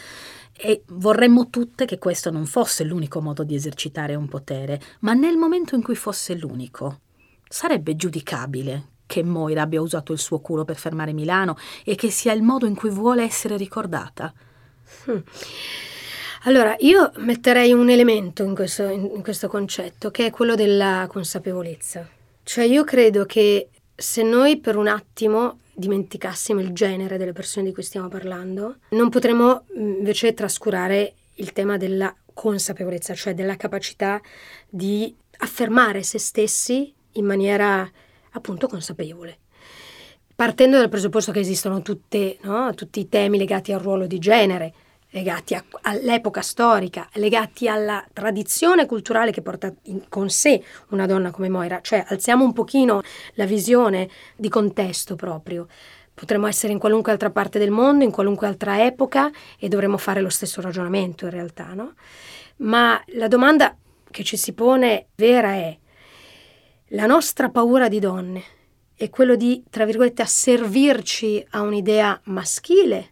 E vorremmo tutte che questo non fosse l'unico modo di esercitare un potere, ma nel momento in cui fosse l'unico, sarebbe giudicabile che Moira abbia usato il suo culo per fermare Milano e che sia il modo in cui vuole essere ricordata. Hmm. Allora, io metterei un elemento in questo, in questo concetto, che è quello della consapevolezza. Cioè io credo che se noi per un attimo dimenticassimo il genere delle persone di cui stiamo parlando, non potremmo invece trascurare il tema della consapevolezza, cioè della capacità di affermare se stessi in maniera appunto consapevole. Partendo dal presupposto che esistono tutte, no, tutti i temi legati al ruolo di genere, legati a, all'epoca storica, legati alla tradizione culturale che porta in, con sé una donna come Moira, cioè alziamo un pochino la visione di contesto proprio. Potremmo essere in qualunque altra parte del mondo, in qualunque altra epoca e dovremmo fare lo stesso ragionamento in realtà, no? Ma la domanda che ci si pone vera è la nostra paura di donne è quello di, tra virgolette, asservirci a un'idea maschile.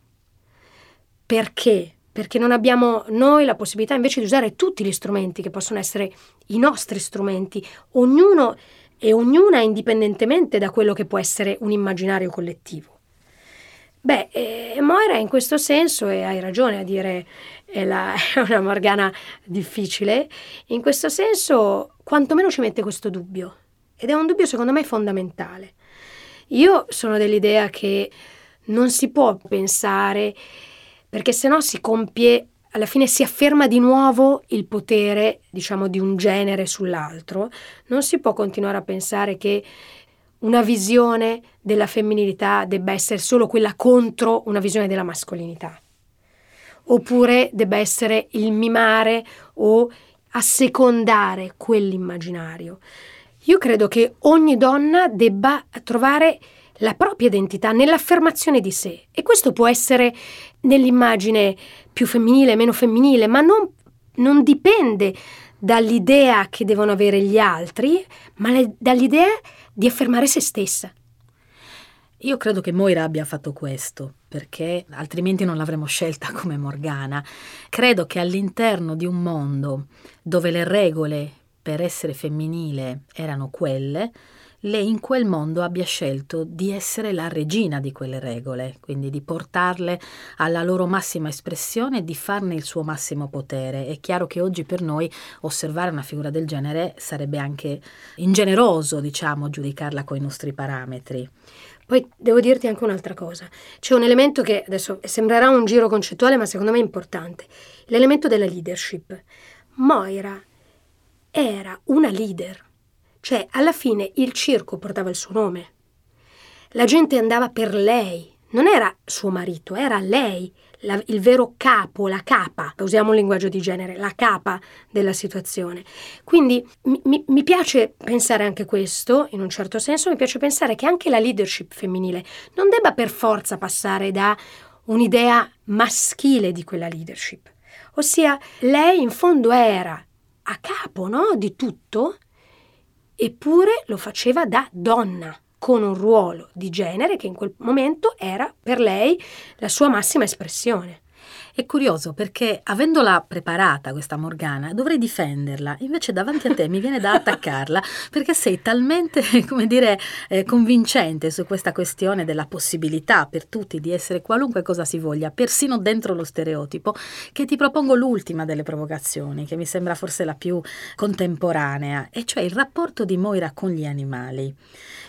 Perché? Perché non abbiamo noi la possibilità invece di usare tutti gli strumenti che possono essere i nostri strumenti, ognuno e ognuna indipendentemente da quello che può essere un immaginario collettivo. Beh, eh, Moira in questo senso, e hai ragione a dire è, la, è una Morgana difficile, in questo senso quantomeno ci mette questo dubbio ed è un dubbio secondo me fondamentale. Io sono dell'idea che non si può pensare, perché se no si compie, alla fine si afferma di nuovo il potere, diciamo, di un genere sull'altro. Non si può continuare a pensare che una visione della femminilità debba essere solo quella contro una visione della mascolinità. Oppure debba essere il mimare o assecondare quell'immaginario. Io credo che ogni donna debba trovare la propria identità nell'affermazione di sé e questo può essere nell'immagine più femminile, meno femminile, ma non, non dipende dall'idea che devono avere gli altri, ma le, dall'idea di affermare se stessa. Io credo che Moira abbia fatto questo, perché altrimenti non l'avremmo scelta come Morgana. Credo che all'interno di un mondo dove le regole per essere femminile erano quelle, lei in quel mondo abbia scelto di essere la regina di quelle regole, quindi di portarle alla loro massima espressione e di farne il suo massimo potere. È chiaro che oggi per noi osservare una figura del genere sarebbe anche ingeneroso, diciamo, giudicarla con i nostri parametri. Poi devo dirti anche un'altra cosa. C'è un elemento che adesso sembrerà un giro concettuale, ma secondo me è importante. L'elemento della leadership. Moira era una leader, cioè alla fine il circo portava il suo nome. La gente andava per lei, non era suo marito, era lei, la, il vero capo, la capa, usiamo un linguaggio di genere, la capa della situazione. Quindi mi, mi, piace pensare anche questo, in un certo senso, mi piace pensare che anche la leadership femminile non debba per forza passare da un'idea maschile di quella leadership. Ossia, lei in fondo era a capo no? di tutto, eppure lo faceva da donna, con un ruolo di genere che in quel momento era per lei la sua massima espressione. È curioso perché avendola preparata questa Morgana dovrei difenderla, invece davanti a te mi viene da attaccarla perché sei talmente, come dire, eh, convincente su questa questione della possibilità per tutti di essere qualunque cosa si voglia, persino dentro lo stereotipo, che ti propongo l'ultima delle provocazioni, che mi sembra forse la più contemporanea, e cioè il rapporto di Moira con gli animali.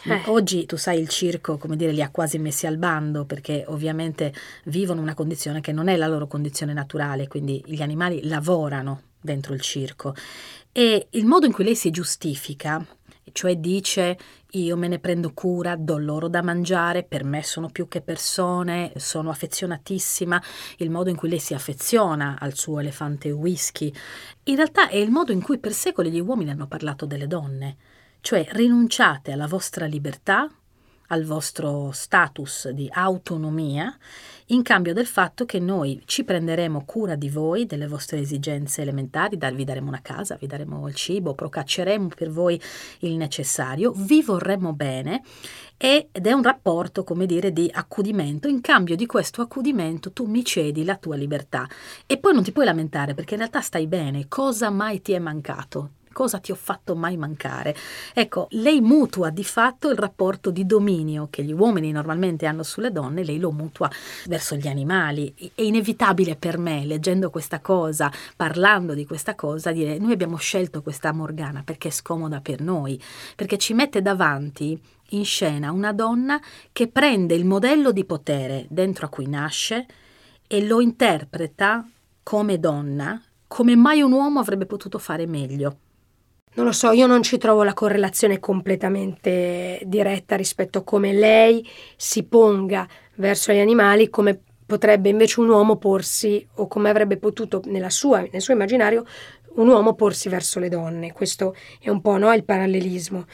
Eh. Oggi tu sai il circo, come dire, li ha quasi messi al bando perché ovviamente vivono una condizione che non è la loro condizione naturale, quindi gli animali lavorano dentro il circo. E il modo in cui lei si giustifica cioè dice io me ne prendo cura, do loro da mangiare, per me sono più che persone, sono affezionatissima, il modo in cui lei si affeziona al suo elefante whisky, in realtà è il modo in cui per secoli gli uomini hanno parlato delle donne, cioè rinunciate alla vostra libertà, al vostro status di autonomia in cambio del fatto che noi ci prenderemo cura di voi, delle vostre esigenze elementari, vi daremo una casa, vi daremo il cibo, procacceremo per voi il necessario, vi vorremmo bene ed è un rapporto, come dire, di accudimento. In cambio di questo accudimento tu mi cedi la tua libertà e poi non ti puoi lamentare perché in realtà stai bene, cosa mai ti è mancato? Cosa ti ho fatto mai mancare? Ecco, lei mutua di fatto il rapporto di dominio che gli uomini normalmente hanno sulle donne, lei lo mutua verso gli animali. È inevitabile per me, leggendo questa cosa, parlando di questa cosa, dire noi abbiamo scelto questa Morgana perché è scomoda per noi, perché ci mette davanti in scena una donna che prende il modello di potere dentro a cui nasce e lo interpreta come donna, come mai un uomo avrebbe potuto fare meglio. Non lo so, io non ci trovo la correlazione completamente diretta rispetto a come lei si ponga verso gli animali, come potrebbe invece un uomo porsi, o come avrebbe potuto sua, nel suo immaginario, un uomo porsi verso le donne. Questo è un po' no, il parallelismo.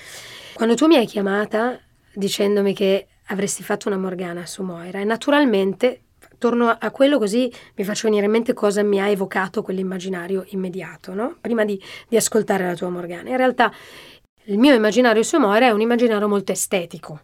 Quando tu mi hai chiamata dicendomi che avresti fatto una Morgana su Moira, e naturalmente torno a quello così mi faccio venire in mente cosa mi ha evocato quell'immaginario immediato, no? prima di, di ascoltare la tua Morgana. In realtà il mio immaginario su Moira è un immaginario molto estetico,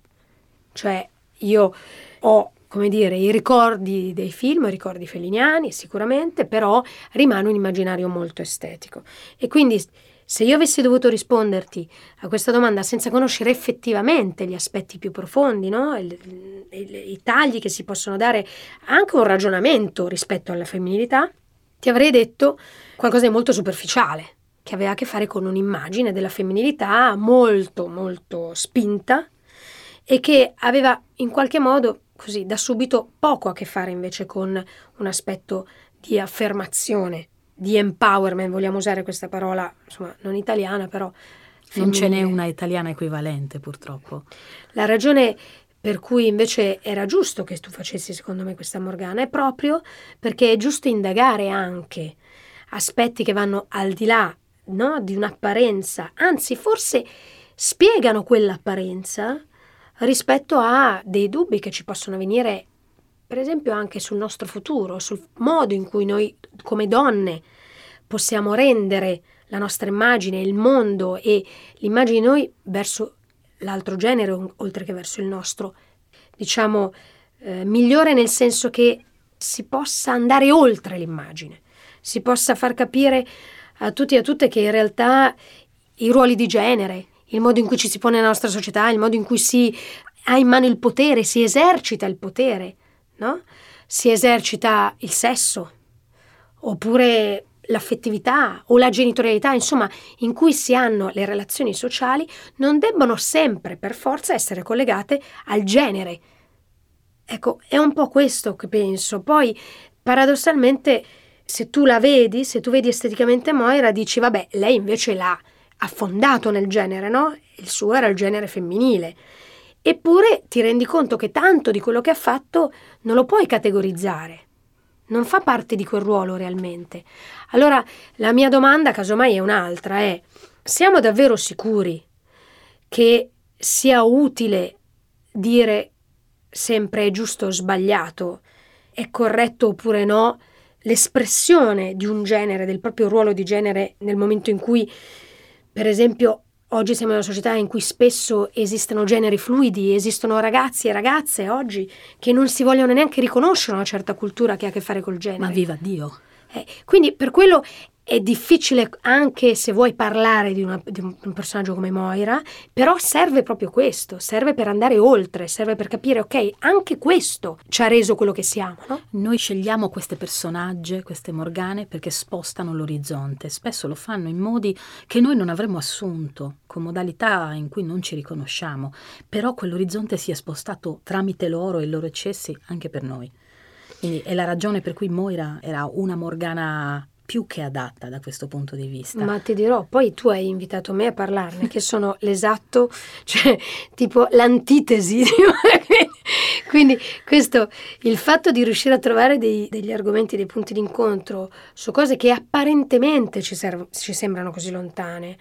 cioè io ho come dire, i ricordi dei film, i ricordi feliniani sicuramente, però rimane un immaginario molto estetico. E quindi se io avessi dovuto risponderti a questa domanda senza conoscere effettivamente gli aspetti più profondi, no? il, il, i tagli che si possono dare, anche un ragionamento rispetto alla femminilità, ti avrei detto qualcosa di molto superficiale, che aveva a che fare con un'immagine della femminilità molto, molto spinta e che aveva in qualche modo, così, da subito poco a che fare invece con un aspetto di affermazione di empowerment, vogliamo usare questa parola, insomma, non italiana, però non ce n'è una italiana equivalente, purtroppo. La ragione per cui invece era giusto che tu facessi, secondo me, questa Morgana è proprio perché è giusto indagare anche aspetti che vanno al di là no, di un'apparenza, anzi, forse spiegano quell'apparenza rispetto a dei dubbi che ci possono venire per esempio anche sul nostro futuro, sul modo in cui noi come donne possiamo rendere la nostra immagine, il mondo e l'immagine di noi verso l'altro genere oltre che verso il nostro, diciamo, eh, migliore nel senso che si possa andare oltre l'immagine, si possa far capire a tutti e a tutte che in realtà i ruoli di genere, il modo in cui ci si pone nella nostra società, il modo in cui si ha in mano il potere, si esercita il potere, no? Si esercita il sesso, oppure l'affettività o la genitorialità, insomma, in cui si hanno le relazioni sociali, non debbono sempre per forza essere collegate al genere. Ecco, è un po' questo che penso. Poi, paradossalmente, se tu la vedi, se tu vedi esteticamente Moira, dici, vabbè, lei invece l'ha affondato nel genere, no? Il suo era il genere femminile. Eppure ti rendi conto che tanto di quello che ha fatto non lo puoi categorizzare. Non fa parte di quel ruolo realmente. Allora la mia domanda, casomai, è un'altra, è siamo davvero sicuri che sia utile dire sempre è giusto o sbagliato, è corretto oppure no, l'espressione di un genere, del proprio ruolo di genere nel momento in cui, per esempio, Oggi siamo in una società in cui spesso esistono generi fluidi, esistono ragazzi e ragazze oggi che non si vogliono neanche riconoscere una certa cultura che ha a che fare col genere. Ma viva Dio! Eh, quindi per quello è difficile anche se vuoi parlare di, una, di, un personaggio come Moira, però serve proprio questo, serve per andare oltre, serve per capire, ok, anche questo ci ha reso quello che siamo. No? Noi scegliamo queste personaggi, queste Morgane, perché spostano l'orizzonte, spesso lo fanno in modi che noi non avremmo assunto, con modalità in cui non ci riconosciamo, però quell'orizzonte si è spostato tramite loro e i loro eccessi anche per noi. Quindi è la ragione per cui Moira era una Morgana più che adatta da questo punto di vista. Ma ti dirò, poi tu hai invitato me a parlarne, che sono l'esatto, cioè tipo l'antitesi. Quindi questo, il fatto di riuscire a trovare dei, degli argomenti, dei punti d'incontro su cose che apparentemente ci, serv- ci sembrano così lontane,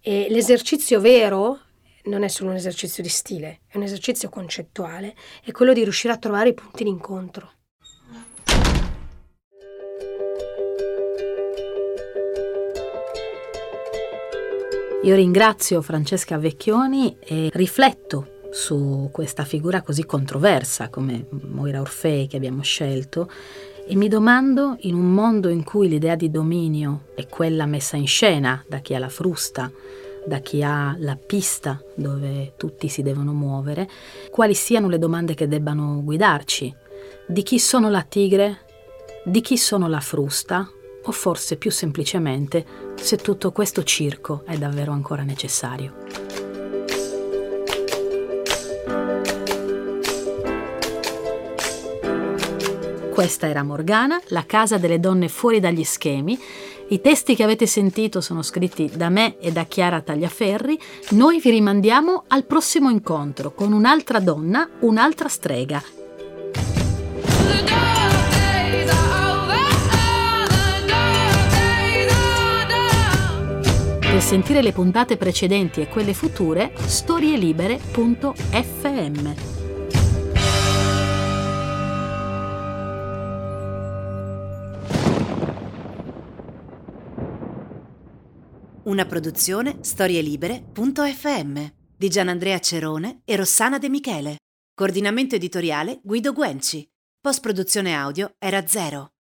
e l'esercizio vero non è solo un esercizio di stile, è un esercizio concettuale, è quello di riuscire a trovare i punti d'incontro. Io ringrazio Francesca Vecchioni e rifletto su questa figura così controversa come Moira Orfei che abbiamo scelto e mi domando, in un mondo in cui l'idea di dominio è quella messa in scena da chi ha la frusta, da chi ha la pista dove tutti si devono muovere, quali siano le domande che debbano guidarci. Di chi sono la tigre? Di chi sono la frusta? O forse più semplicemente se tutto questo circo è davvero ancora necessario. Questa era Morgana, la casa delle donne fuori dagli schemi. I testi che avete sentito sono scritti da me e da Chiara Tagliaferri. Noi vi rimandiamo al prossimo incontro con un'altra donna, un'altra strega. Per sentire le puntate precedenti e quelle future, storielibere.fm. Una produzione storielibere.fm di Gianandrea Cerone e Rossana De Michele. Coordinamento editoriale Guido Guenci. Post produzione audio era zero.